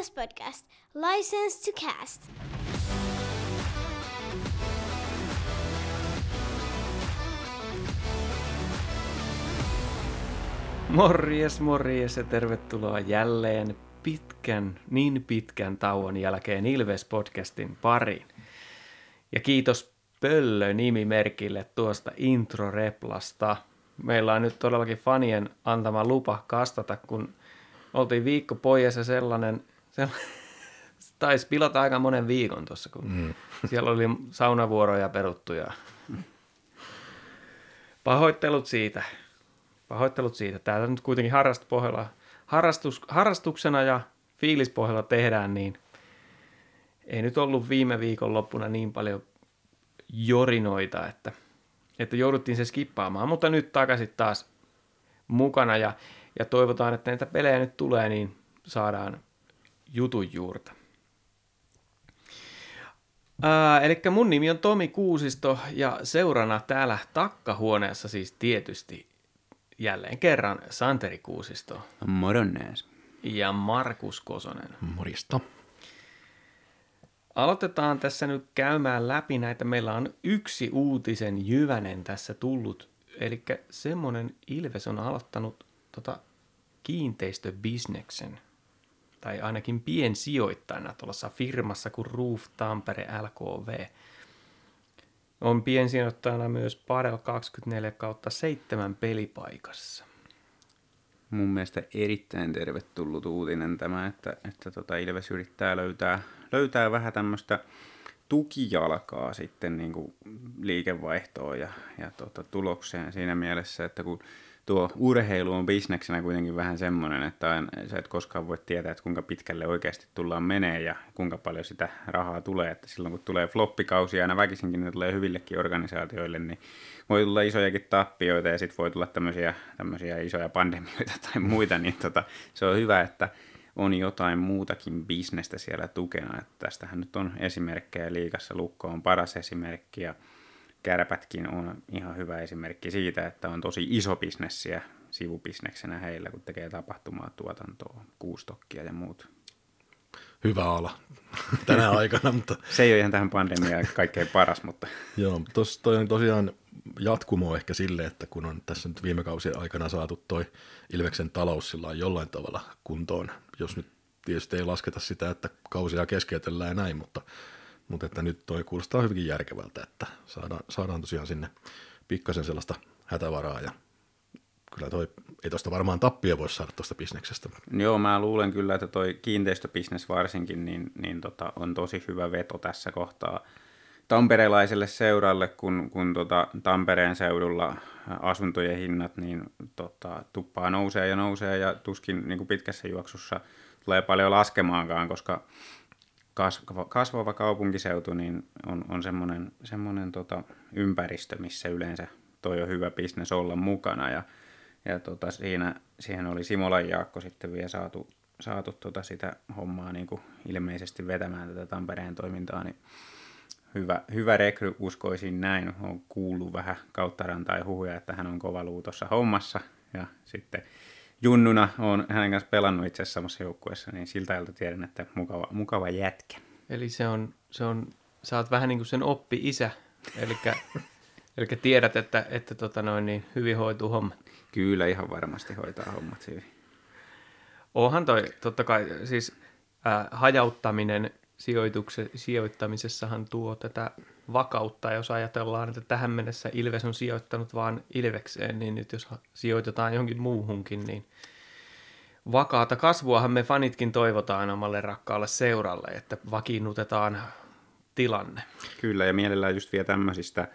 Ilves Podcast, licensed to cast. Morjes, morjes ja tervetuloa jälleen pitkän, niin pitkän tauon jälkeen Ilves-podcastin pariin. Ja kiitos Pöllö nimimerkille tuosta introreplasta. Meillä on nyt todellakin fanien antama lupa kastata, kun oltiin viikko pois ja sellainen, sellainen taisi pilata aika monen viikon tuossa, kun mm. siellä oli saunavuoroja peruttu ja pahoittelut siitä. Pahoittelut siitä. Täällä nyt kuitenkin harrastuspohjalla, harrastus, harrastuksena ja fiilispohjalla tehdään, niin ei nyt ollut viime viikon loppuna niin paljon jorinoita, että, että jouduttiin se skippaamaan, mutta nyt takaisin taas mukana ja, ja toivotaan, että näitä pelejä nyt tulee, niin saadaan jutun juurta. Eli mun nimi on Tomi Kuusisto ja seurana täällä takkahuoneessa siis tietysti jälleen kerran Santeri Kuusisto. Moronnees. Ja Markus Kosonen. Morista. Aloitetaan tässä nyt käymään läpi näitä. Meillä on yksi uutisen jyvänen tässä tullut. Eli semmoinen Ilves on aloittanut tota kiinteistöbisneksen. Tai ainakin piensijoittajana tuollaisessa firmassa kuin Roof Tampere LKV. On piensijoittajana myös Padel 24 kautta 7 pelipaikassa. Mun mielestä erittäin tervetullut uutinen tämä, että, että tota Ilves yrittää löytää, löytää vähän tämmöistä tukijalkaa sitten niin kuin liikevaihtoon ja, ja tota, tulokseen siinä mielessä, että kun tuo urheilu on bisneksenä kuitenkin vähän semmoinen, että sä et koskaan voi tietää, että kuinka pitkälle oikeasti tullaan menee ja kuinka paljon sitä rahaa tulee. Että silloin kun tulee floppikausi aina väkisinkin, ne tulee hyvillekin organisaatioille, niin voi tulla isojakin tappioita ja sitten voi tulla tämmöisiä, tämmöisiä isoja pandemioita tai muita, niin tota, se on hyvä, että on jotain muutakin bisnestä siellä tukena. Että tästähän nyt on esimerkkejä liikassa. Lukko on paras esimerkki ja kärpätkin on ihan hyvä esimerkki siitä, että on tosi iso bisnessiä sivubisneksenä heillä, kun tekee tapahtumaa, tuotantoa, kuustokkia ja muut. Hyvä ala tänä aikana, mutta... Se ei ole ihan tähän pandemiaan kaikkein paras, mutta... Joo, tos, toi on tosiaan jatkumo ehkä sille, että kun on tässä nyt viime kausien aikana saatu toi Ilveksen talous sillä jollain tavalla kuntoon, jos nyt tietysti ei lasketa sitä, että kausia keskeytellään ja näin, mutta mutta että nyt toi kuulostaa hyvinkin järkevältä, että saadaan, saadaan tosiaan sinne pikkasen sellaista hätävaraa ja kyllä toi, ei tuosta varmaan tappia voi saada tuosta bisneksestä. Joo, mä luulen kyllä, että toi kiinteistöbisnes varsinkin niin, niin tota, on tosi hyvä veto tässä kohtaa tamperelaiselle seuralle, kun, kun tota, Tampereen seudulla asuntojen hinnat niin tota, tuppaa nousee ja nousee ja tuskin niin kuin pitkässä juoksussa tulee paljon laskemaankaan, koska kasvava, kaupunkiseutu niin on, on semmoinen, semmoinen tota, ympäristö, missä yleensä toi on hyvä bisnes olla mukana. Ja, ja tota, siinä, siihen oli Simolan Jaakko sitten vielä saatu, saatu tota sitä hommaa niin kuin ilmeisesti vetämään tätä Tampereen toimintaa, niin hyvä, hyvä rekry uskoisin näin. On kuullut vähän kauttarantaa huhuja, että hän on kova luu tuossa hommassa. Ja sitten junnuna on hänen kanssa pelannut itse asiassa samassa joukkueessa, niin siltä ajalta tiedän, että mukava, mukava jätkä. Eli se on, se on, sä oot vähän niin kuin sen oppi-isä, eli, eli tiedät, että, että tota noin, niin hyvin hoituu homma. Kyllä, ihan varmasti hoitaa hommat hyvin. Onhan toi, totta kai, siis äh, hajauttaminen sijoittamisessahan tuo tätä vakautta, jos ajatellaan, että tähän mennessä Ilves on sijoittanut vain Ilvekseen, niin nyt jos sijoitetaan johonkin muuhunkin, niin vakaata kasvuahan me fanitkin toivotaan omalle rakkaalle seuralle, että vakiinnutetaan tilanne. Kyllä, ja mielellään just vielä tämmöisistä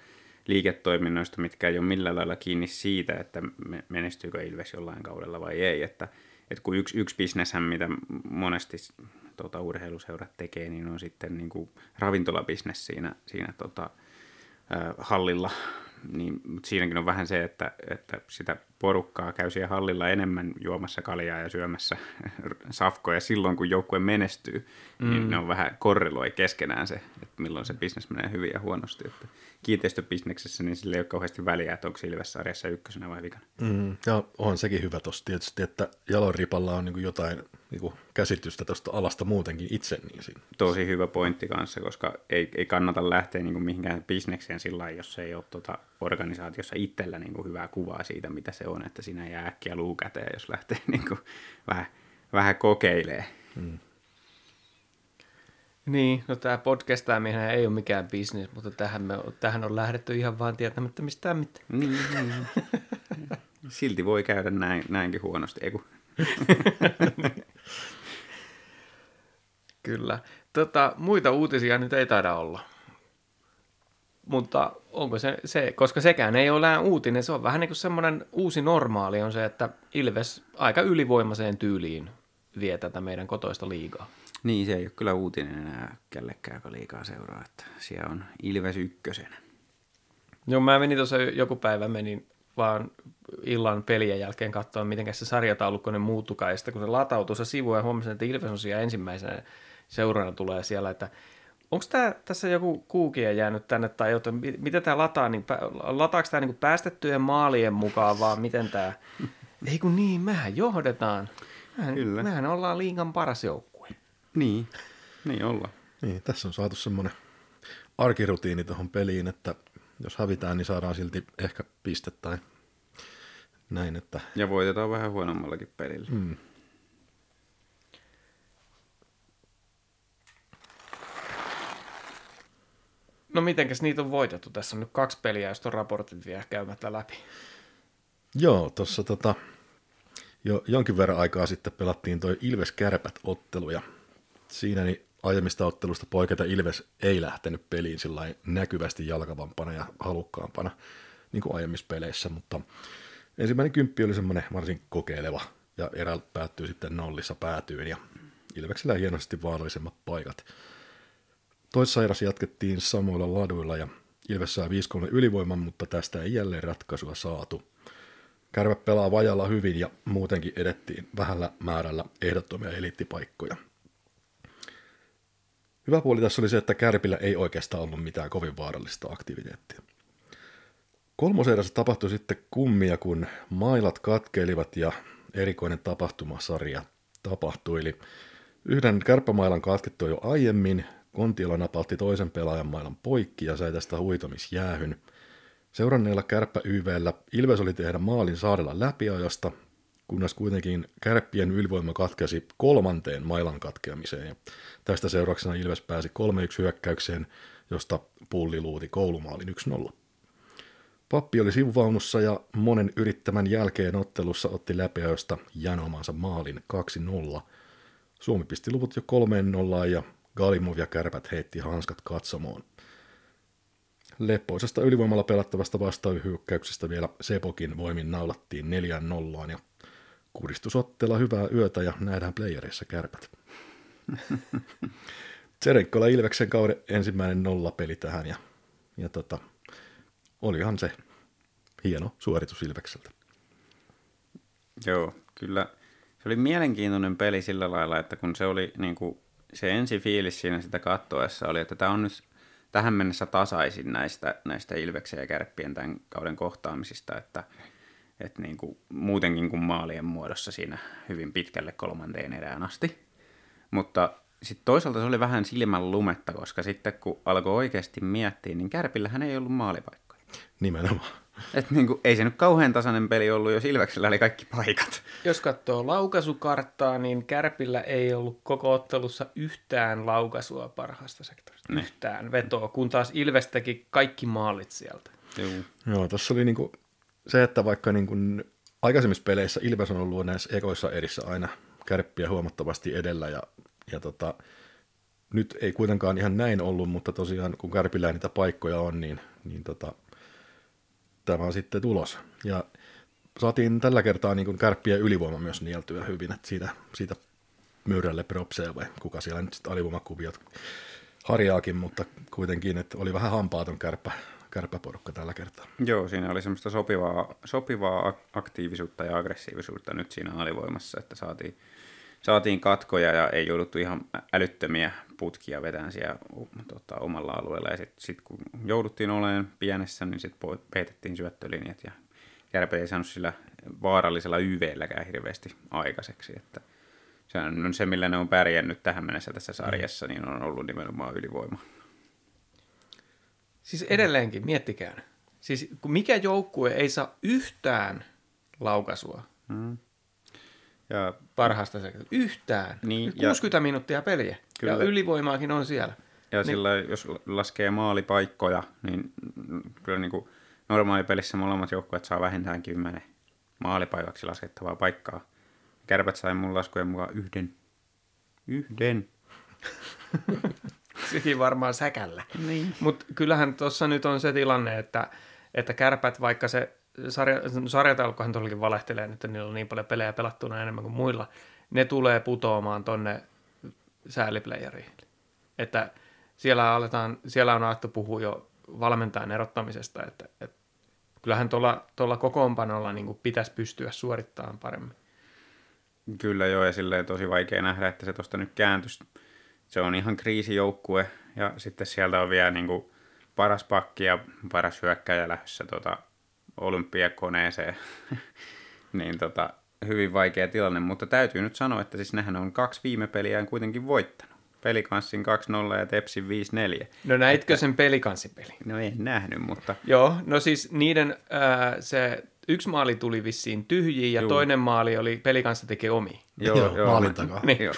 liiketoiminnoista, mitkä ei ole millään lailla kiinni siitä, että menestyykö Ilves jollain kaudella vai ei. Että, että kun yksi, yksi bisneshän, mitä monesti tota, urheiluseurat tekee, niin on sitten niin kuin ravintolabisnes siinä, siinä tota, hallilla. Niin, mutta siinäkin on vähän se, että, että sitä porukkaa käy siellä hallilla enemmän juomassa kaljaa ja syömässä safkoja silloin, kun joukkue menestyy, niin mm. niin ne on vähän korreloi keskenään se, että milloin se bisnes menee hyvin ja huonosti. Että kiinteistöbisneksessä niin sillä ei ole kauheasti väliä, että onko Ilves-sarjassa ykkösenä vai vikana. Mm, ja on sekin hyvä tuossa tietysti, että jaloripalla on niin jotain – niin käsitystä tuosta alasta muutenkin itse. Niin siinä. Tosi hyvä pointti kanssa, koska ei, ei kannata lähteä niin mihinkään bisnekseen sillä lailla, jos ei ole tuota organisaatiossa itsellä niin kuin hyvää kuvaa siitä, mitä se on, että siinä jää äkkiä luu käteen, jos lähtee niin kuin vähän, vähän kokeilemaan. Hmm. Niin, no tämä podcastaaminen ei ole mikään bisnes, mutta tähän, me, tähän on lähdetty ihan vaan tietämättä mistään mitään. Niin, niin. Silti voi käydä näin, näinkin huonosti, ei kun Kyllä. Tota, muita uutisia nyt ei taida olla. Mutta onko se, se, koska sekään ei ole uutinen, se on vähän niin kuin semmoinen uusi normaali on se, että Ilves aika ylivoimaiseen tyyliin vie tätä meidän kotoista liigaa. Niin, se ei ole kyllä uutinen enää kellekään, joka liikaa seuraa, että siellä on Ilves ykkösen. Joo, mä menin tuossa joku päivä, menin vaan illan pelien jälkeen katsoa, miten se sarjataulukkoinen muuttukaan. Ja sitten kun se latautui se sivu ja huomasin, että Ilves on siellä ensimmäisenä seurana tulee siellä, että onko tämä tässä joku kuukia jäänyt tänne tai jotain, miten tämä lataa, niin lataako tämä niin päästettyjen maalien mukaan vaan miten tämä, ei kun niin, mehän johdetaan, mehän, Kyllä. mehän ollaan liigan paras joukkue. Niin, niin ollaan. Niin, tässä on saatu semmoinen arkirutiini tuohon peliin, että jos hävitään, niin saadaan silti ehkä piste tai näin. Että... Ja voitetaan vähän huonommallakin pelillä. Mm. No mitenkäs niitä on voitettu? Tässä on nyt kaksi peliä, josta on raportit vielä käymättä läpi. Joo, tuossa tota, jo jonkin verran aikaa sitten pelattiin toi Ilves-Kärpät-ottelu ja siinä niin aiemmista ottelusta poiketa Ilves ei lähtenyt peliin sillä näkyvästi jalkavampana ja halukkaampana niin kuin aiemmissa peleissä, mutta ensimmäinen kymppi oli semmoinen varsin kokeileva ja erä päättyy sitten nollissa päätyyn ja Ilveksellä hienosti vaarallisemmat paikat. Toissa erässä jatkettiin samoilla laduilla ja Ilves saa 5-3 ylivoiman, mutta tästä ei jälleen ratkaisua saatu. Kärvä pelaa vajalla hyvin ja muutenkin edettiin vähällä määrällä ehdottomia eliittipaikkoja – Hyvä puoli tässä oli se, että Kärpillä ei oikeastaan ollut mitään kovin vaarallista aktiviteettia. Kolmoserässä tapahtui sitten kummia, kun mailat katkeilivat ja erikoinen tapahtumasarja tapahtui. Eli yhden kärppämailan katkettu jo aiemmin, Kontiola napautti toisen pelaajan mailan poikki ja sai tästä huitomisjäähyn. Seuranneella kärppä YVllä Ilves oli tehdä maalin saarella läpiajosta, kunnes kuitenkin kärppien ylivoima katkesi kolmanteen mailan katkeamiseen. Tästä seurauksena Ilves pääsi 3-1 hyökkäykseen, josta pulli luuti koulumaalin 1-0. Pappi oli sivuvaunussa ja monen yrittämän jälkeen ottelussa otti läpiajosta janomansa maalin 2-0. Suomi pisti luvut jo 3-0 ja Galimov ja kärpät heitti hanskat katsomoon. Leppoisesta ylivoimalla pelattavasta vastahyökkäyksestä vielä Sepokin voimin naulattiin 4-0 ja Kuristusottela hyvää yötä ja nähdään playerissa kärpät. Tserenkkola Ilveksen kauden ensimmäinen nollapeli tähän ja, ja tota, olihan se hieno suoritus Ilvekseltä. Joo, kyllä. Se oli mielenkiintoinen peli sillä lailla, että kun se oli niin kuin, se ensi fiilis siinä sitä kattoessa oli, että tämä on nyt tähän mennessä tasaisin näistä, näistä Ilveksen ja Kärppien tämän kauden kohtaamisista, että – että niin kuin, muutenkin kuin maalien muodossa siinä hyvin pitkälle kolmanteen erään asti. Mutta sitten toisaalta se oli vähän silmän lumetta, koska sitten kun alkoi oikeasti miettiä, niin Kärpillähän ei ollut maalipaikkoja. Nimenomaan. Et niin kuin, ei se nyt kauhean tasainen peli ollut, jos Ilveksellä oli kaikki paikat. Jos katsoo laukaisukarttaa, niin Kärpillä ei ollut koko ottelussa yhtään laukaisua parhaasta sektorista. Ne. Yhtään vetoa, kun taas Ilves teki kaikki maalit sieltä. Joo, Joo tässä oli niin kuin se, että vaikka niin kuin aikaisemmissa peleissä Ilves on ollut näissä ekoissa erissä aina kärppiä huomattavasti edellä ja, ja tota, nyt ei kuitenkaan ihan näin ollut, mutta tosiaan kun kärpillä niitä paikkoja on, niin, niin tota, tämä sitten tulos. Ja saatiin tällä kertaa niin kuin kärppiä ylivoima myös nieltyä hyvin, että siitä, siitä myyrälle propseja vai kuka siellä nyt sitten alivoimakuviot harjaakin, mutta kuitenkin, että oli vähän hampaaton kärppä kärpäporukka tällä kertaa. Joo, siinä oli semmoista sopivaa, sopivaa aktiivisuutta ja aggressiivisuutta nyt siinä alivoimassa, että saatiin, saatiin katkoja ja ei jouduttu ihan älyttömiä putkia vetään siellä tota, omalla alueella. Ja sitten sit kun jouduttiin olemaan pienessä, niin sitten peitettiin syöttölinjat ja Kärpä ei saanut sillä vaarallisella YVlläkään hirveästi aikaiseksi. Että Se on se, millä ne on pärjännyt tähän mennessä tässä sarjassa, niin on ollut nimenomaan ylivoima. Siis edelleenkin, miettikää. Siis kun mikä joukkue ei saa yhtään laukasua Ja parhaasta sekä yhtään. Niin, 60 minuuttia peliä. Kyllä. Ja ylivoimaakin on siellä. Ja niin. sillä jos laskee maalipaikkoja, niin kyllä niin kuin normaalipelissä molemmat joukkueet saa vähintään kymmenen maalipaikaksi laskettavaa paikkaa. Kärpät sai mun laskujen mukaan yhden. Yhden. Sekin varmaan säkällä. Niin. Mutta kyllähän tuossa nyt on se tilanne, että, että kärpät, vaikka se sarja, sarjataulukkohan tuollakin valehtelee, että niillä on niin paljon pelejä pelattuna enemmän kuin muilla, ne tulee putoamaan tonne sääliplayeriin. Että siellä, aletaan, siellä on alettu puhua jo valmentajan erottamisesta, että, että kyllähän tuolla, tuolla kokoonpanolla niin pitäisi pystyä suorittamaan paremmin. Kyllä joo, ja silleen tosi vaikea nähdä, että se tuosta nyt kääntyisi. Se on ihan kriisijoukkue, ja sitten sieltä on vielä niin kuin paras pakki ja paras hyökkäjä lähdössä tota, olympiakoneeseen. niin tota, hyvin vaikea tilanne, mutta täytyy nyt sanoa, että siis nehän on kaksi viime peliään kuitenkin voittanut. Pelikanssin 2-0 ja Tepsin 5-4. No näitkö että... sen pelikansipeli? No en nähnyt, mutta... Joo, no siis niiden ää, se yksi maali tuli vissiin tyhjiin ja Juu. toinen maali oli pelikanssa teki omi. Joo, joo, joo maalin takaa. Niin. Joo.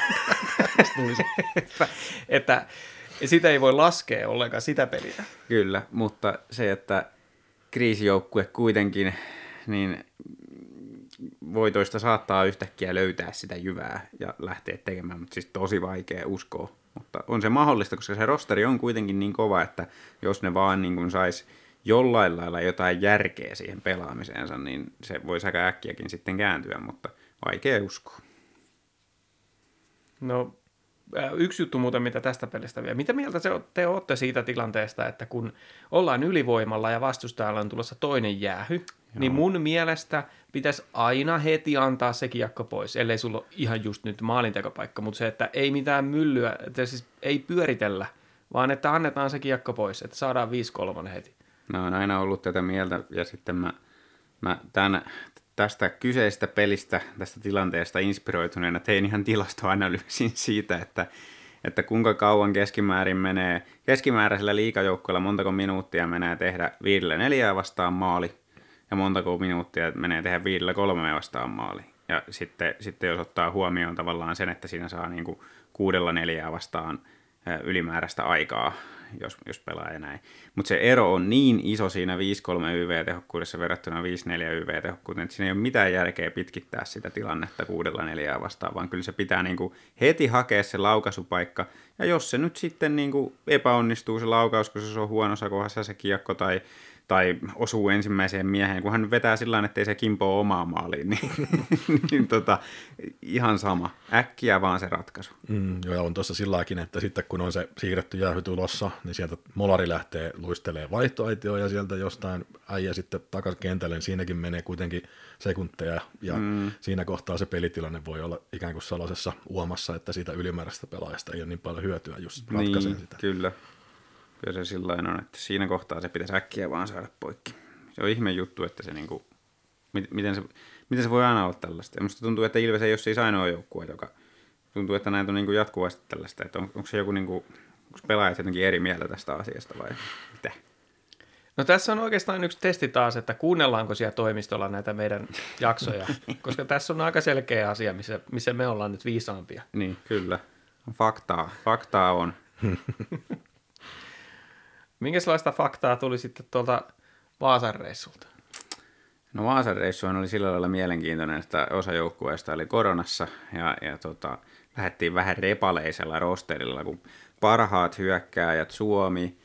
että, että sitä ei voi laskea ollenkaan sitä peliä. Kyllä, mutta se, että kriisijoukkue kuitenkin, niin voitoista saattaa yhtäkkiä löytää sitä jyvää ja lähteä tekemään, mutta siis tosi vaikea uskoa. Mutta on se mahdollista, koska se rosteri on kuitenkin niin kova, että jos ne vaan niin kuin sais jollain lailla jotain järkeä siihen pelaamiseensa, niin se voi aika äkkiäkin sitten kääntyä, mutta vaikea uskoa. No yksi juttu muuten, mitä tästä pelistä vielä. Mitä mieltä se, te olette siitä tilanteesta, että kun ollaan ylivoimalla ja vastustajalla on tulossa toinen jäähy, Joo. niin mun mielestä pitäisi aina heti antaa se kiekko pois, ellei sulla ole ihan just nyt maalintekopaikka, mutta se, että ei mitään myllyä, että siis ei pyöritellä, vaan että annetaan se kiekko pois, että saadaan 5-3 heti. Mä oon aina ollut tätä mieltä ja sitten mä, mä tämän, tästä kyseisestä pelistä, tästä tilanteesta inspiroituneena tein ihan tilastoanalyysin siitä, että, että kuinka kauan keskimäärin menee, keskimääräisellä liikajoukkueella montako minuuttia menee tehdä viidellä neljää vastaan maali ja montako minuuttia menee tehdä viidellä kolmea vastaan maali. Ja sitten, sitten jos ottaa huomioon tavallaan sen, että siinä saa niin kuin kuudella neljää vastaan ylimääräistä aikaa, jos, jos pelaa ja näin. Mutta se ero on niin iso siinä 5-3 YV-tehokkuudessa verrattuna 5-4 YV-tehokkuuteen, että siinä ei ole mitään järkeä pitkittää sitä tilannetta kuudella neljää vastaan, vaan kyllä se pitää niinku heti hakea se laukaisupaikka. Ja jos se nyt sitten niinku epäonnistuu se laukaus, koska se on huonossa kohdassa se kiekko tai tai osuu ensimmäiseen mieheen, kun hän vetää sillä että ei se kimpoa omaa maaliin, niin, niin tota, ihan sama. Äkkiä vaan se ratkaisu. Mm, joo, on tuossa silläkin, että sitten kun on se siirretty jäähy tulossa, niin sieltä molari lähtee luistelee vaihtoaitioon ja sieltä jostain äijä sitten takaisin kentälle, niin siinäkin menee kuitenkin sekunteja ja mm. siinä kohtaa se pelitilanne voi olla ikään kuin sellaisessa uomassa, että siitä ylimääräistä pelaajasta ei ole niin paljon hyötyä just ratkaisen niin, sitä. Kyllä. Kyllä se sillä on, että siinä kohtaa se pitäisi äkkiä vaan saada poikki. Se on ihme juttu, että se niinku, miten se, miten se voi aina olla tällaista. Ja musta tuntuu, että Ilves ei ole siis ainoa joukkue, joka tuntuu, että näitä on niinku jatkuvasti tällaista. Että on, onko se joku, niinku, onko pelaajat jotenkin eri mieltä tästä asiasta vai mitä? No tässä on oikeastaan yksi testi taas, että kuunnellaanko siellä toimistolla näitä meidän jaksoja, koska tässä on aika selkeä asia, missä, missä me ollaan nyt viisaampia. Niin, kyllä. Faktaa, faktaa on. Minkälaista faktaa tuli sitten tuolta Vaasan reissulta? No Vaasan reissu oli sillä lailla mielenkiintoinen, että osa joukkueesta oli koronassa ja, ja tota, lähdettiin vähän repaleisella rosterilla, kun parhaat hyökkääjät Suomi,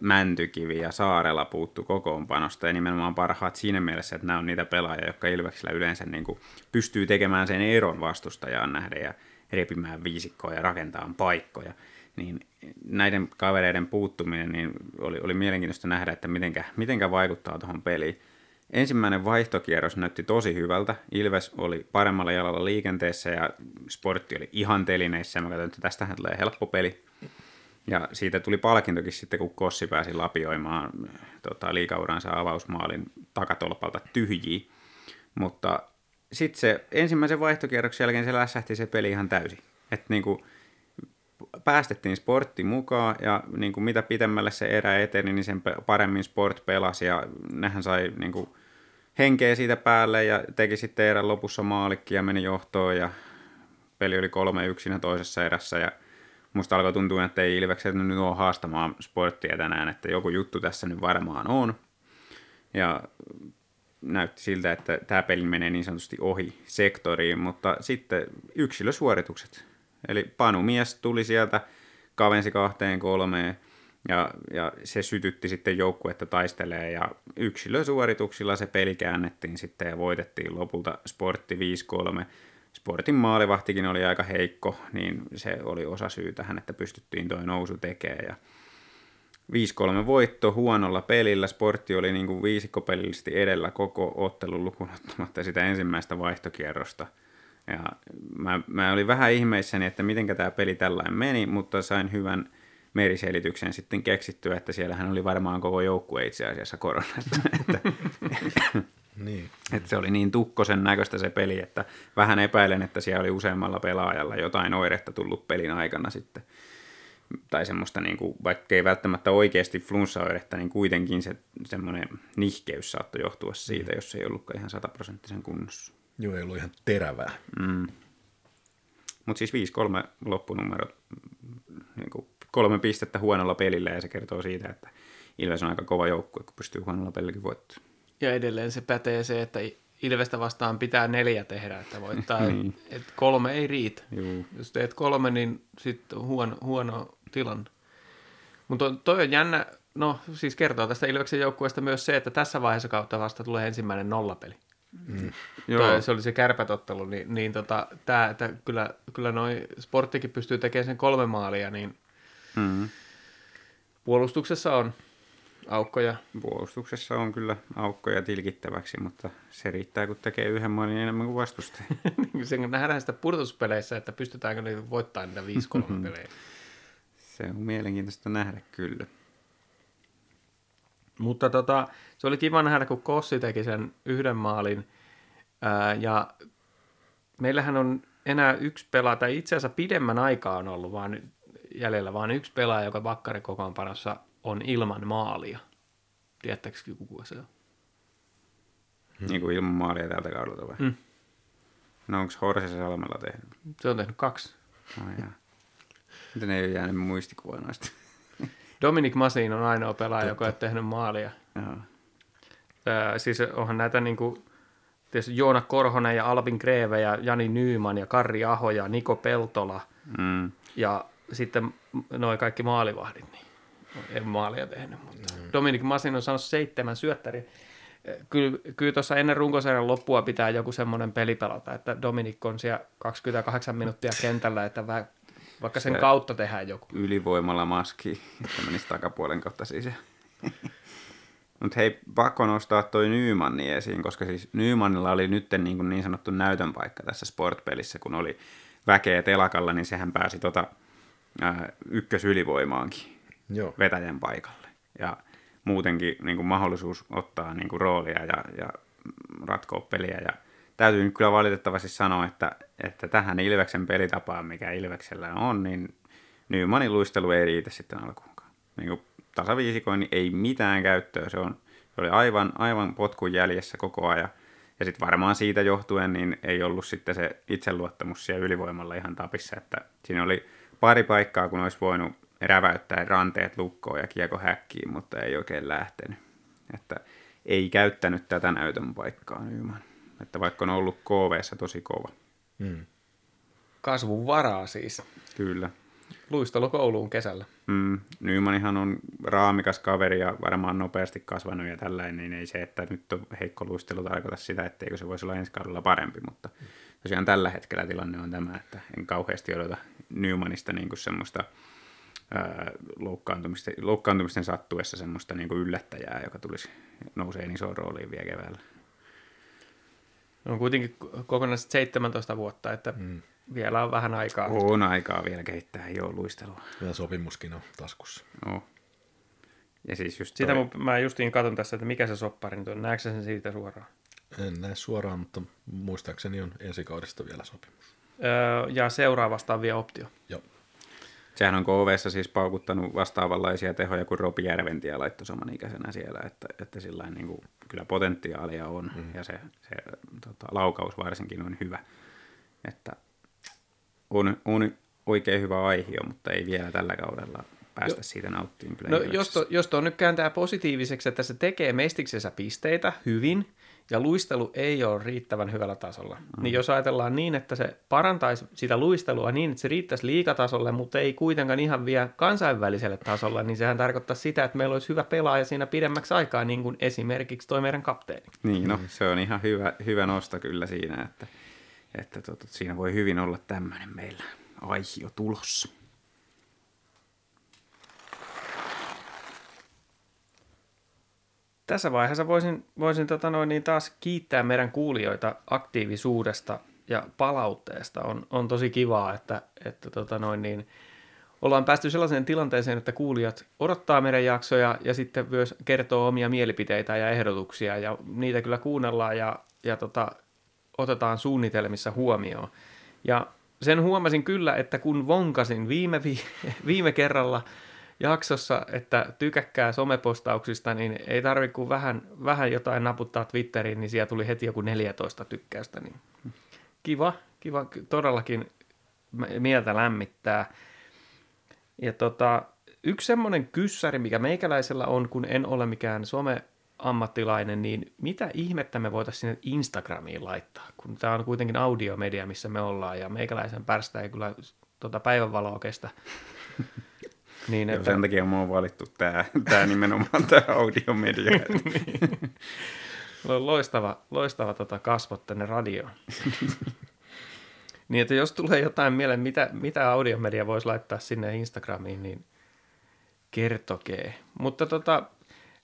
Mäntykivi ja Saarella puuttu kokoonpanosta ja nimenomaan parhaat siinä mielessä, että nämä on niitä pelaajia, jotka Ilveksellä yleensä niin kuin pystyy tekemään sen eron vastustajaan nähden ja repimään viisikkoa ja rakentamaan paikkoja niin näiden kavereiden puuttuminen niin oli, oli mielenkiintoista nähdä, että mitenkä, mitenkä vaikuttaa tuohon peliin. Ensimmäinen vaihtokierros näytti tosi hyvältä. Ilves oli paremmalla jalalla liikenteessä ja sportti oli ihan telineissä. Mä katsoin, että tästähän tulee helppo peli. Ja siitä tuli palkintokin sitten, kun Kossi pääsi lapioimaan tota, liikauransa avausmaalin takatolpalta tyhjiä. Mutta sitten se ensimmäisen vaihtokierroksen jälkeen se lässähti se peli ihan täysin. Että niinku, päästettiin sportti mukaan ja niin kuin mitä pitemmälle se erä eteni, niin sen paremmin sport pelasi ja nehän sai niin kuin henkeä siitä päälle ja teki sitten erän lopussa maalikki ja meni johtoon ja peli oli kolme yksinä toisessa erässä ja musta alkoi tuntua, että ei Ilvekset nyt ole haastamaan sporttia tänään, että joku juttu tässä nyt varmaan on. Ja näytti siltä, että tämä peli menee niin sanotusti ohi sektoriin, mutta sitten yksilösuoritukset. Eli Panu mies tuli sieltä, kavensi kahteen kolmeen ja, ja se sytytti sitten joukkuetta taistelee ja yksilösuorituksilla se peli käännettiin sitten ja voitettiin lopulta sportti 5-3. Sportin maalivahtikin oli aika heikko, niin se oli osa syy tähän, että pystyttiin toi nousu tekemään. Ja 5-3 voitto huonolla pelillä. Sportti oli niin kuin viisikkopelillisesti edellä koko ottelun lukunottamatta sitä ensimmäistä vaihtokierrosta. Ja mä, mä olin vähän ihmeissäni, että miten tämä peli tällainen meni, mutta sain hyvän meriselityksen sitten keksittyä, että siellähän oli varmaan koko joukkue itse asiassa koronassa. että, niin. että se oli niin tukkosen näköistä se peli, että vähän epäilen, että siellä oli useammalla pelaajalla jotain oiretta tullut pelin aikana sitten tai semmoista, niin kuin, vaikka ei välttämättä oikeasti flunssaoiretta, niin kuitenkin se semmoinen nihkeys saattoi johtua siitä, mm. jos se ei ollutkaan ihan sataprosenttisen kunnossa. Joo, ei ollut ihan terävää. Mm. Mutta siis 5-3 loppunumero, niin kuin kolme pistettä huonolla pelillä, ja se kertoo siitä, että Ilves on aika kova joukkue, kun pystyy huonolla pelilläkin voittamaan. Ja edelleen se pätee se, että Ilvestä vastaan pitää neljä tehdä, että voittaa. niin. et kolme ei riitä. Juu. Jos teet kolme, niin sitten huono, huono tilanne. Mutta toi on jännä, no siis kertoo tästä Ilveksen joukkueesta myös se, että tässä vaiheessa kautta vasta tulee ensimmäinen nollapeli. Mm. Joo. se oli se kärpätottelu, niin, niin tota, tää, että kyllä, kyllä noi sporttikin pystyy tekemään sen kolme maalia, niin mm. puolustuksessa on aukkoja. Puolustuksessa on kyllä aukkoja tilkittäväksi, mutta se riittää, kun tekee yhden maalin enemmän kuin vastustaja. Niin, sen nähdään sitä pudotuspeleissä, että pystytäänkö niitä voittamaan niitä 5-3 pelejä. Se on mielenkiintoista nähdä kyllä. Mutta tota, se oli kiva nähdä, kun Kossi teki sen yhden maalin. Ää, ja meillähän on enää yksi pelaaja, tai itse asiassa pidemmän aikaa on ollut vaan jäljellä, vaan yksi pelaaja, joka vakkarikokoonpanossa on ilman maalia. Tiedättekö kuka se on? Hmm. Niin kuin ilman maalia tältä kaudelta vai? Hmm. No onko Horse Salmella tehnyt? Se on tehnyt kaksi. Oh, jaa. Miten ei ole jäänyt muistikuva noista? Dominic Masin on ainoa pelaaja, Totta. joka ei tehnyt maalia. Joo. Äh, siis onhan näitä niin kuin, tietysti Joona Korhonen ja Albin Greve ja Jani Nyyman ja Karri Aho ja Niko Peltola mm. ja sitten noin kaikki maalivahdit, niin en maalia tehnyt, mutta mm. Dominic Masin on saanut seitsemän syöttäriä. Kyllä, kyllä tuossa ennen runkosarjan loppua pitää joku semmoinen peli pelata, että Dominik on siellä 28 minuuttia kentällä, että vaikka sen se kautta tehdään joku. Ylivoimalla maski, että menisi takapuolen kautta siis. Mutta hei, pakko nostaa toi Nymanni esiin, koska siis Nymannilla oli nyt niin, kuin niin sanottu näytön paikka tässä sportpelissä, kun oli väkeä telakalla, niin sehän pääsi tota, ää, ykkösylivoimaankin Joo. vetäjän paikalle. Ja muutenkin niin kuin mahdollisuus ottaa niin kuin roolia ja, ja ratkoa peliä. Ja täytyy nyt kyllä valitettavasti sanoa, että, että tähän Ilveksen pelitapaan, mikä Ilveksellä on, niin Nymanin luistelu ei riitä sitten alkuunkaan. Niin kuin tasaviisikoin niin ei mitään käyttöä, se, on, se oli aivan, aivan potkun jäljessä koko ajan. Ja sitten varmaan siitä johtuen niin ei ollut sitten se itseluottamus siellä ylivoimalla ihan tapissa, että siinä oli pari paikkaa, kun olisi voinut räväyttää ranteet lukkoon ja kiekko häkkiin, mutta ei oikein lähtenyt. Että ei käyttänyt tätä näytön paikkaa Nyman. Että vaikka on ollut kv tosi kova. Hmm. Kasvun varaa siis. Kyllä. Luistelu kouluun kesällä. Mm. Nymanihan on raamikas kaveri ja varmaan nopeasti kasvanut ja tällainen, niin ei se, että nyt on heikko luistelu tarkoita sitä, etteikö se voisi olla ensi kaudella parempi, mutta tosiaan tällä hetkellä tilanne on tämä, että en kauheasti odota Nymanista niin semmoista loukkaantumisten, loukkaantumisten sattuessa semmoista niin yllättäjää, joka tulisi nousee isoon rooliin vielä keväällä. On kuitenkin kokonaiset 17 vuotta, että mm. vielä on vähän aikaa. On aikaa vielä kehittää jo luistelua. Ja sopimuskin on taskussa. No. Ja siis just Sitä toi... mä justiin katson tässä, että mikä se soppari nyt on. Näetkö sen siitä suoraan? En näe suoraan, mutta muistaakseni on ensi kaudesta vielä sopimus. Öö, ja seuraavasta on vielä optio. Joo. Sehän on KVssa siis paukuttanut vastaavanlaisia tehoja kuin Ropi Järventie laittoi samanikäisenä siellä, että, että sillä niin kuin, kyllä potentiaalia on mm. ja se, se tota, laukaus varsinkin on hyvä. Että on, on oikein hyvä aihio, mutta ei vielä tällä kaudella päästä jo. siitä nauttimaan. Kyllä no, jos, to, jos tuo nyt kääntää positiiviseksi, että se tekee mestiksensä pisteitä hyvin, ja luistelu ei ole riittävän hyvällä tasolla. Mm. Niin jos ajatellaan niin, että se parantaisi sitä luistelua niin, että se riittäisi liikatasolle, mutta ei kuitenkaan ihan vielä kansainväliselle tasolle, niin sehän tarkoittaa sitä, että meillä olisi hyvä pelaaja siinä pidemmäksi aikaa, niin kuin esimerkiksi toi meidän kapteeni. Niin, no se on ihan hyvä, hyvä nosto kyllä siinä, että, että tot, siinä voi hyvin olla tämmöinen meillä aihio tulossa. Tässä vaiheessa voisin, voisin tota noin, niin taas kiittää meidän kuulijoita aktiivisuudesta ja palautteesta. On, on tosi kivaa, että, että tota noin, niin, ollaan päästy sellaiseen tilanteeseen, että kuulijat odottaa meidän jaksoja ja sitten myös kertoo omia mielipiteitä ja ehdotuksia ja niitä kyllä kuunnellaan ja, ja tota, otetaan suunnitelmissa huomioon. Ja sen huomasin kyllä, että kun vonkasin viime, vi- viime kerralla – jaksossa, että tykäkkää somepostauksista, niin ei tarvi kuin vähän, vähän jotain naputtaa Twitteriin, niin siellä tuli heti joku 14 tykkäystä. Niin kiva, kiva, todellakin mieltä lämmittää. Ja tota, yksi semmoinen kyssäri, mikä meikäläisellä on, kun en ole mikään some ammattilainen, niin mitä ihmettä me voitaisiin sinne Instagramiin laittaa, kun tämä on kuitenkin audiomedia, missä me ollaan, ja meikäläisen pärstä ei kyllä tuota päivänvaloa kestä. Niin, että... sen takia mua on valittu tämä, tämä nimenomaan tämä audiomedia. niin. Loistava, loistava tota kasvot tänne radioon. niin, että jos tulee jotain mieleen, mitä, mitä audiomedia voisi laittaa sinne Instagramiin, niin kertokee. Mutta tota,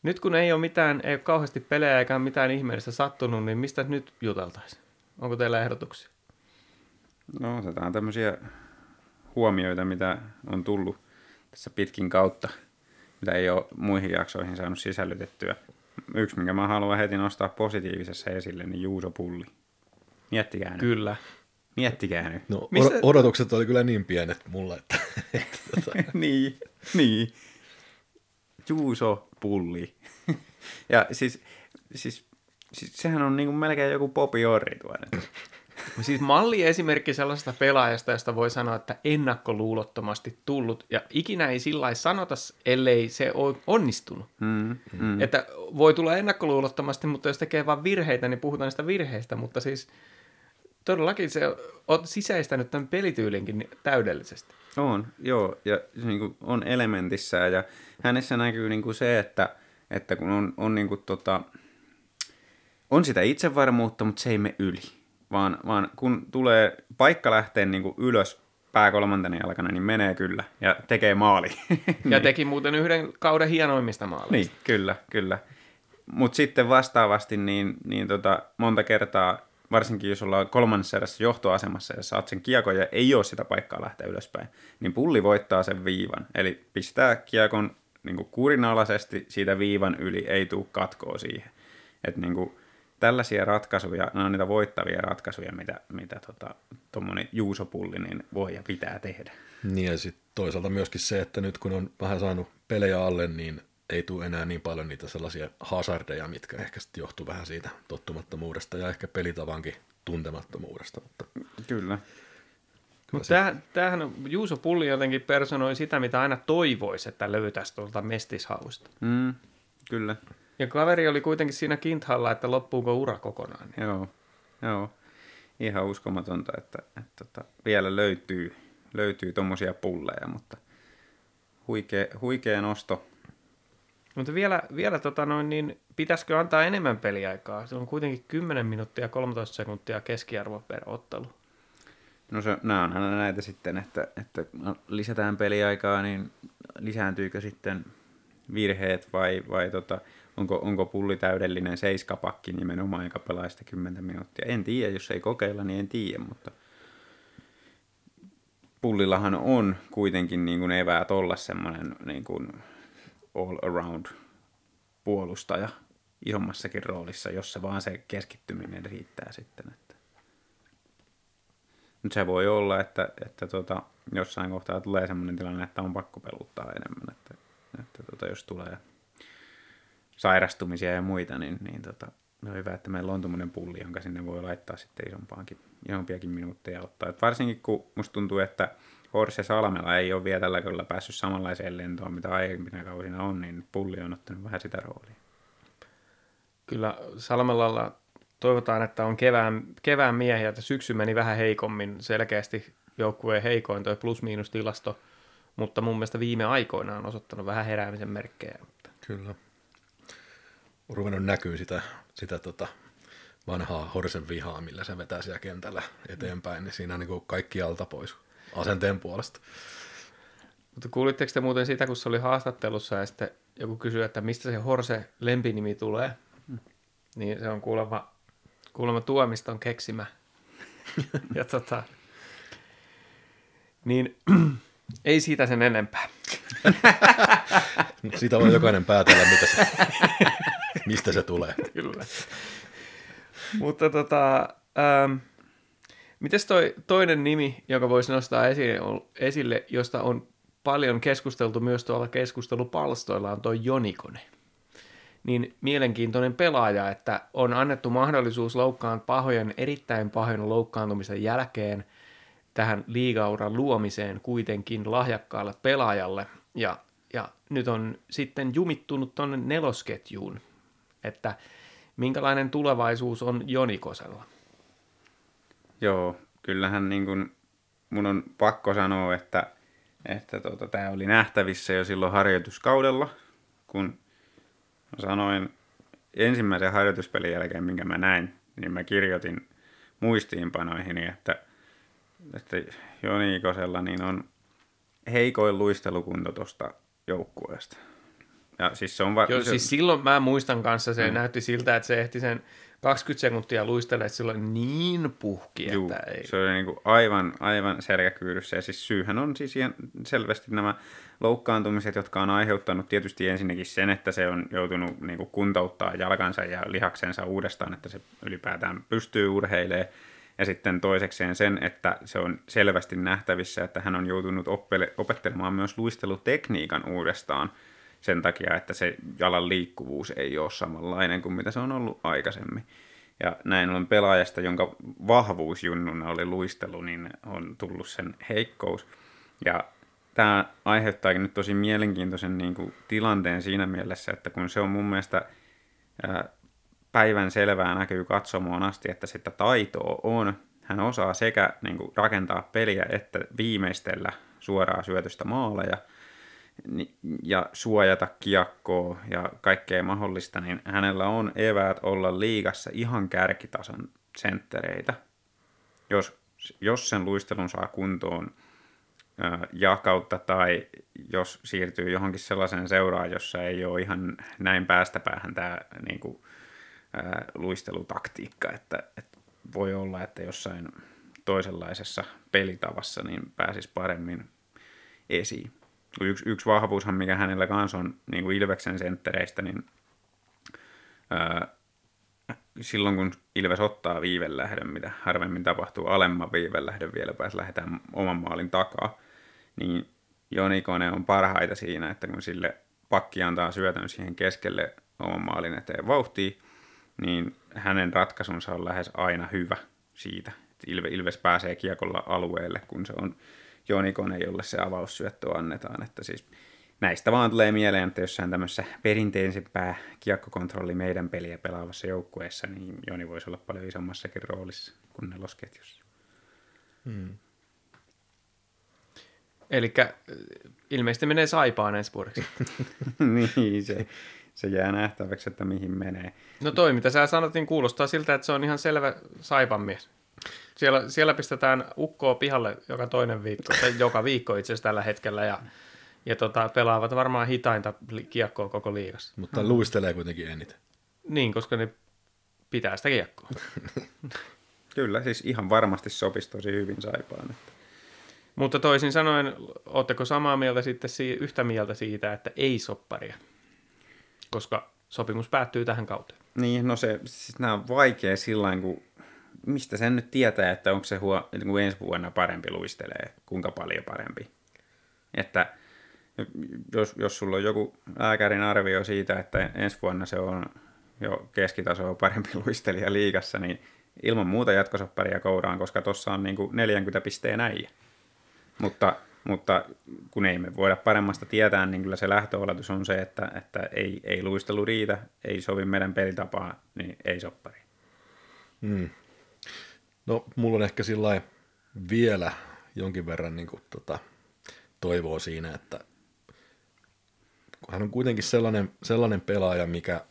nyt kun ei ole mitään, ei ole kauheasti pelejä eikä mitään ihmeellistä sattunut, niin mistä nyt juteltaisiin? Onko teillä ehdotuksia? No otetaan tämmöisiä huomioita, mitä on tullut tässä pitkin kautta, mitä ei ole muihin jaksoihin saanut sisällytettyä. Yksi, minkä mä haluan heti nostaa positiivisessa esille, niin Juuso Pulli. Miettikää nyt. Kyllä. Miettikää nyt. No, Mistä... odotukset oli kyllä niin pienet mulla, että... Tota- niin, niin. Juuso Pulli. ja siis, siis, siis sehän on niin kuin melkein joku Popi Orri tuonne. Siis malli esimerkki sellaisesta pelaajasta, josta voi sanoa, että ennakkoluulottomasti tullut. Ja ikinä ei sillä sanota, ellei se ole onnistunut. Mm, mm. Että voi tulla ennakkoluulottomasti, mutta jos tekee vain virheitä, niin puhutaan niistä virheistä. Mutta siis todellakin se on sisäistänyt tämän pelityylinkin täydellisesti. On, joo. Ja niin kuin on elementissä ja hänessä näkyy niin kuin se, että, että kun on, on, niin kuin tota, on sitä itsevarmuutta, mutta se ei mene yli vaan, vaan kun tulee paikka lähteä niin kuin ylös pää kolmantena jalkana, niin menee kyllä ja tekee maali. niin. Ja teki muuten yhden kauden hienoimmista maaleista. Niin, kyllä, kyllä. Mutta sitten vastaavasti niin, niin tota, monta kertaa, varsinkin jos ollaan kolmannessa erässä johtoasemassa ja saat sen kiekon ja ei ole sitä paikkaa lähteä ylöspäin, niin pulli voittaa sen viivan. Eli pistää kiekon niin kurinalaisesti siitä viivan yli, ei tule katkoa siihen. Että niin kuin, tällaisia ratkaisuja, ne on niitä voittavia ratkaisuja, mitä, mitä tuommoinen tota, juusopulli niin voi ja pitää tehdä. Niin ja sitten toisaalta myöskin se, että nyt kun on vähän saanut pelejä alle, niin ei tule enää niin paljon niitä sellaisia hazardeja, mitkä ehkä sitten johtuu vähän siitä tottumattomuudesta ja ehkä pelitavankin tuntemattomuudesta. Mutta... Kyllä. Mutta tämähän Juuso Pulli jotenkin personoi sitä, mitä aina toivoisi, että löytäisi tuolta mestishausta. Mm, kyllä. Ja kaveri oli kuitenkin siinä kinthalla, että loppuuko ura kokonaan. Niin. Joo, joo. Ihan uskomatonta, että, että, että tota, vielä löytyy, löytyy tuommoisia pulleja, mutta huikea, huikea nosto. Mutta vielä, vielä tota noin, niin pitäisikö antaa enemmän peliaikaa? Se on kuitenkin 10 minuuttia 13 sekuntia keskiarvo per ottelu. No se, nämä on aina näitä sitten, että, että lisätään peliaikaa, niin lisääntyykö sitten virheet vai, vai tota, onko, onko pulli täydellinen seiskapakki nimenomaan, joka pelaa sitä 10 minuuttia. En tiedä, jos ei kokeilla, niin en tiedä, mutta pullillahan on kuitenkin niin kuin eväät olla semmoinen niin kuin all around puolustaja. isommassakin roolissa, jos se vaan se keskittyminen riittää sitten. Että. Nyt se voi olla, että, että tota, jossain kohtaa tulee sellainen tilanne, että on pakko peluttaa enemmän, että, että tota, jos tulee sairastumisia ja muita, niin, niin tota, no hyvä, että meillä on tuommoinen pulli, jonka sinne voi laittaa sitten isompaankin, isompiakin minuutteja ottaa. Et varsinkin kun musta tuntuu, että Horse Salmela ei ole vielä tällä kaudella päässyt samanlaiseen lentoon, mitä aiempina kausina on, niin pulli on ottanut vähän sitä roolia. Kyllä Salmelalla toivotaan, että on kevään, kevään miehiä, että syksy meni vähän heikommin, selkeästi joukkueen heikoin toi plus-miinus tilasto, mutta mun mielestä viime aikoina on osoittanut vähän heräämisen merkkejä. Kyllä. On ruvennut näkyy sitä, sitä tota vanhaa Horsen vihaa, millä se vetää siellä kentällä eteenpäin, niin siinä on niin kaikki alta pois asenteen puolesta. Mutta kuulitteko te muuten sitä, kun se oli haastattelussa ja sitten joku kysyi, että mistä se Horse lempinimi tulee? Mm. Niin se on kuulemma, kuulemma tuomiston keksimä. ja tota, niin ei siitä sen enempää. Siitä voi jokainen päätellä, mitä se, mistä se tulee. Kyllä. Mutta tota, ähm, mites toi toinen nimi, joka voisi nostaa esille, esille, josta on paljon keskusteltu myös tuolla keskustelupalstoilla, on toi Jonikone. Niin mielenkiintoinen pelaaja, että on annettu mahdollisuus loukkaan pahojen, erittäin pahojen loukkaantumisen jälkeen tähän liigauran luomiseen kuitenkin lahjakkaalle pelaajalle. Ja, ja nyt on sitten jumittunut tuonne nelosketjuun, että minkälainen tulevaisuus on Jonikosella? Joo, kyllähän niin kuin mun on pakko sanoa, että, että tota, tämä oli nähtävissä jo silloin harjoituskaudella, kun sanoin ensimmäisen harjoituspelin jälkeen, minkä mä näin, niin mä kirjoitin muistiinpanoihin, että, että Joni Ikosella niin on heikoin luistelukunto tuosta joukkueesta. Ja siis se on var- Joo, se... siis silloin mä muistan kanssa, se mm. näytti siltä, että se ehti sen 20 sekuntia luistella, että silloin niin puhki, Juu, että ei. se oli niin kuin aivan, aivan selkäkyyryssä. Ja siis syyhän on siis ihan selvästi nämä loukkaantumiset, jotka on aiheuttanut tietysti ensinnäkin sen, että se on joutunut niin kuin kuntouttaa jalkansa ja lihaksensa uudestaan, että se ylipäätään pystyy urheilemaan. Ja sitten toisekseen sen, että se on selvästi nähtävissä, että hän on joutunut oppele- opettelemaan myös luistelutekniikan uudestaan sen takia, että se jalan liikkuvuus ei ole samanlainen kuin mitä se on ollut aikaisemmin. Ja näin on pelaajasta, jonka vahvuus junnuna oli luistelu, niin on tullut sen heikkous. Ja tämä aiheuttaakin nyt tosi mielenkiintoisen niin kuin, tilanteen siinä mielessä, että kun se on mun mielestä ää, päivän selvää näkyy katsomoon asti, että sitä taitoa on. Hän osaa sekä niin kuin, rakentaa peliä että viimeistellä suoraa syötystä maaleja ja suojata kiekkoa ja kaikkea mahdollista, niin hänellä on eväät olla liigassa ihan kärkitason senttereitä. Jos, jos sen luistelun saa kuntoon ja kautta tai jos siirtyy johonkin sellaiseen seuraan, jossa ei ole ihan näin päästä päähän tämä niin kuin, ää, luistelutaktiikka, että, että voi olla, että jossain toisenlaisessa pelitavassa niin pääsisi paremmin esiin. Yksi, yksi vahvuushan, mikä hänellä kanssa on niin kuin Ilveksen senttereistä, niin ää, silloin kun Ilves ottaa viivelähdön, mitä harvemmin tapahtuu, alemman viivelähdön vielä pääs lähdetään oman maalin takaa, niin Joni Kone on parhaita siinä, että kun sille pakki antaa syötön siihen keskelle oman maalin eteen vauhtiin, niin hänen ratkaisunsa on lähes aina hyvä siitä, Ilves pääsee kiekolla alueelle, kun se on Joni Kone, jolle se avaussyöttö annetaan. Että siis näistä vaan tulee mieleen, että jossain tämmöisessä perinteisempää kiekkokontrolli meidän peliä pelaavassa joukkueessa, niin Joni voisi olla paljon isommassakin roolissa kuin nelosketjussa. Hmm. Eli ilmeisesti menee saipaan ensi vuodeksi. niin, se, se jää nähtäväksi, että mihin menee. No toi, mitä sä sanot, niin kuulostaa siltä, että se on ihan selvä saipan mies. Siellä, siellä pistetään ukkoa pihalle joka toinen viikko, tai joka viikko itse asiassa tällä hetkellä, ja, ja tota, pelaavat varmaan hitainta kiekkoa koko liigassa. Mutta luistelee kuitenkin eniten. Niin, koska ne pitää sitä kiekkoa. Kyllä, siis ihan varmasti sopisi tosi hyvin saipaan. Että. Mutta toisin sanoen, oletteko samaa mieltä sitten yhtä mieltä siitä, että ei sopparia? Koska sopimus päättyy tähän kauteen. Niin, no se, siis nämä on vaikea sillä kun mistä sen nyt tietää, että onko se huo, niin kuin ensi vuonna parempi luistelee, kuinka paljon parempi. Että jos, jos sulla on joku lääkärin arvio siitä, että ensi vuonna se on jo keskitasoa parempi luistelija liigassa, niin ilman muuta jatkosopparia kouraan, koska tuossa on niin kuin 40 pisteen äijä. Mutta, mutta kun ei me voida paremmasta tietää, niin kyllä se lähtöoletus on se, että, että ei, ei luistelu riitä, ei sovi meidän pelitapaa, niin ei soppari. Mm. No, mulla on ehkä sillä vielä jonkin verran niin kuin, tota, toivoa siinä, että hän on kuitenkin sellainen, sellainen pelaaja, mikä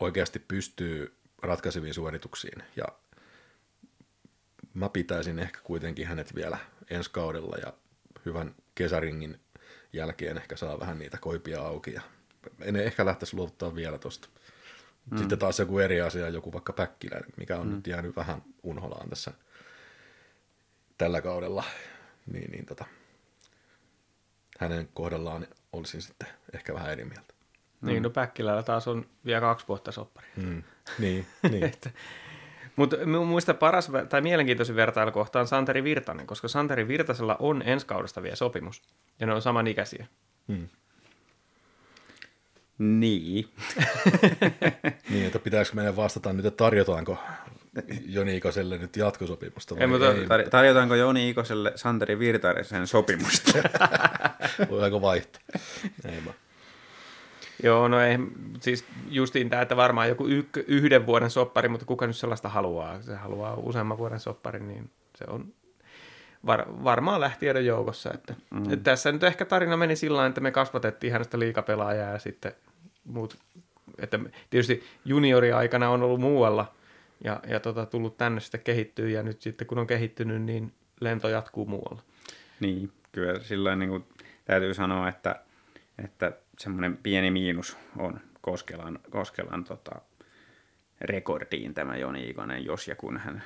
oikeasti pystyy ratkaiseviin suorituksiin. Ja mä pitäisin ehkä kuitenkin hänet vielä ensi kaudella ja hyvän kesäringin jälkeen ehkä saa vähän niitä koipia auki. Ja en ehkä lähtisi luovuttaa vielä tosta. Mm. Sitten taas joku eri asia, joku vaikka Päkkilä, mikä on mm. nyt jäänyt vähän unholaan tässä tällä kaudella, niin, niin tota, hänen kohdallaan olisin sitten ehkä vähän eri mieltä. Niin, no Päkkilällä taas on vielä kaksi vuotta soppari. Mm. Niin, niin. Mutta muista paras tai mielenkiintoisin vertailukohta on Santeri Virtanen, koska Santeri Virtasella on ensi kaudesta vielä sopimus. Ja ne on samanikäisiä. Mm. Niin. niin, että pitääkö meidän vastata nyt, että tarjotaanko Joni Ikoselle nyt jatkosopimusta? Vai ei, mutta ei? Tar- tarjotaanko Joni Ikoselle Santeri Virtaisen sopimusta? Voidaanko vaihtaa? Ei vaan. Joo, no ei, siis justiin tämä, että varmaan joku y- yhden vuoden soppari, mutta kuka nyt sellaista haluaa? Se haluaa useamman vuoden sopparin, niin se on var, varmaan lähtiöiden joukossa. Että, mm. että tässä nyt ehkä tarina meni sillä että me kasvatettiin hänestä liikapelaajaa ja sitten muut, että tietysti juniori-aikana on ollut muualla ja, ja tota, tullut tänne sitten kehittyä ja nyt sitten kun on kehittynyt, niin lento jatkuu muualla. Niin, kyllä sillä niin kuin, täytyy sanoa, että, että semmoinen pieni miinus on Koskelan, Koskelan tota, rekordiin tämä Joni Ikonen, jos ja kun hän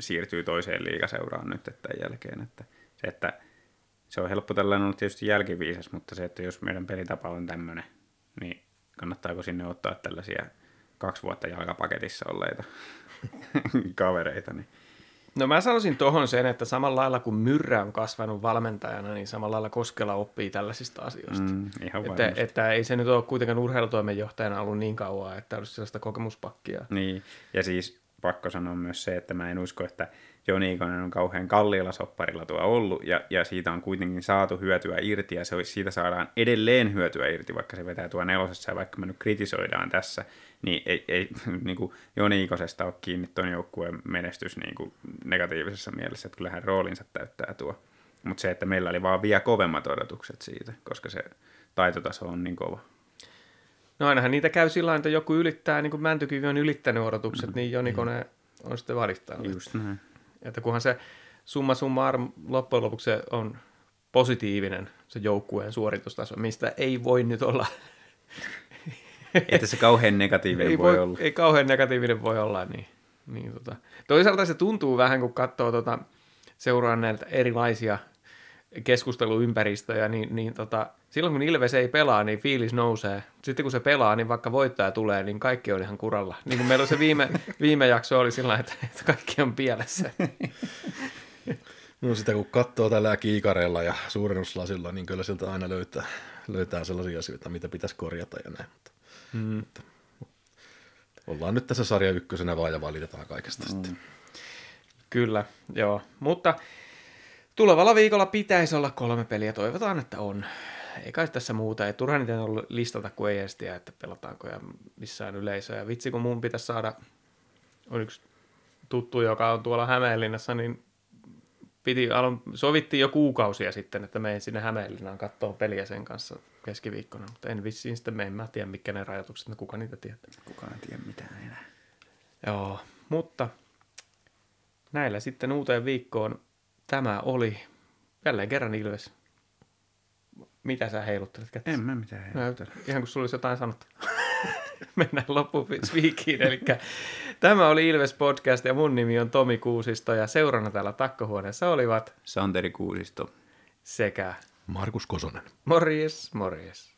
siirtyy toiseen liigaseuraan nyt että jälkeen. Että se, että se on helppo tällainen olla tietysti jälkiviisas, mutta se, että jos meidän pelitapa on tämmöinen, niin kannattaako sinne ottaa tällaisia kaksi vuotta jalkapaketissa olleita kavereita, niin No mä sanoisin tuohon sen, että samalla lailla kuin Myrrä on kasvanut valmentajana, niin samalla lailla Koskela oppii tällaisista asioista. Mm, ihan että, että ei se nyt ole kuitenkaan urheilutoimenjohtajana ollut niin kauan, että olisi sellaista kokemuspakkia. Niin, ja siis pakko sanoa myös se, että mä en usko, että Joni Ikonen on kauhean kalliilla sopparilla tuo ollut, ja, ja siitä on kuitenkin saatu hyötyä irti, ja se, siitä saadaan edelleen hyötyä irti, vaikka se vetää tuo nelosessa, ja vaikka me nyt kritisoidaan tässä, niin ei, ei niin kuin Joni Ikosesta ole kiinni tuon joukkueen menestys niin kuin negatiivisessa mielessä, että kyllähän roolinsa täyttää tuo. Mutta se, että meillä oli vaan vielä kovemmat odotukset siitä, koska se taitotaso on niin kova. No ainahan niitä käy sillä että joku ylittää, niin kuin Mäntykivi on ylittänyt odotukset, mm. niin Joni Kone on sitten valittanut. Just näin. Että kunhan se summa summarum loppujen lopuksi se on positiivinen se joukkueen suoritustaso, mistä ei voi nyt olla että se kauhean negatiivinen ei voi, voi olla. Ei kauhean negatiivinen voi olla, niin, niin tota. Toisaalta se tuntuu vähän, kun katsoo tota, seuraa näitä erilaisia keskusteluympäristöjä, niin, niin tota, silloin kun Ilves ei pelaa, niin fiilis nousee. Sitten kun se pelaa, niin vaikka voittaja tulee, niin kaikki on ihan kuralla. Niin kuin meillä se viime, viime jakso oli sillä että, että kaikki on pielessä. No sitä kun katsoo tällä kiikareilla ja suurennuslasilla, niin kyllä sieltä aina löytää, löytää sellaisia asioita, mitä pitäisi korjata ja näin. Mutta Mm. Mutta ollaan nyt tässä sarja ykkösenä vaan ja valitetaan kaikesta mm. sitten. Kyllä, joo. Mutta tulevalla viikolla pitäisi olla kolme peliä. Toivotaan, että on. Ei kai tässä muuta. Ei turha niitä ollut listata, kun ei edes tiedä, että pelataanko ja missään yleisöä. Ja vitsi, kun mun pitäisi saada, on yksi tuttu, joka on tuolla Hämeenlinnassa, niin piti, alun, sovittiin jo kuukausia sitten, että menen sinne Hämeenlinnaan katsoa peliä sen kanssa keskiviikkona, mutta en vissiin sitten mene. Mä tiedä, mitkä ne rajoitukset, no kuka niitä tietää. Kuka ei tiedä mitään enää. Joo, mutta näillä sitten uuteen viikkoon tämä oli jälleen kerran Ilves. Mitä sä heiluttelet kättä? En mä mitään heiluttele. Ihan kuin sulla olisi jotain sanottu. Mennään loppuviikiin. Eli tämä oli Ilves Podcast ja mun nimi on Tomi Kuusisto ja seurana täällä takkohuoneessa olivat Santeri Kuusisto sekä Markus Kosonen. Morjes, morjes.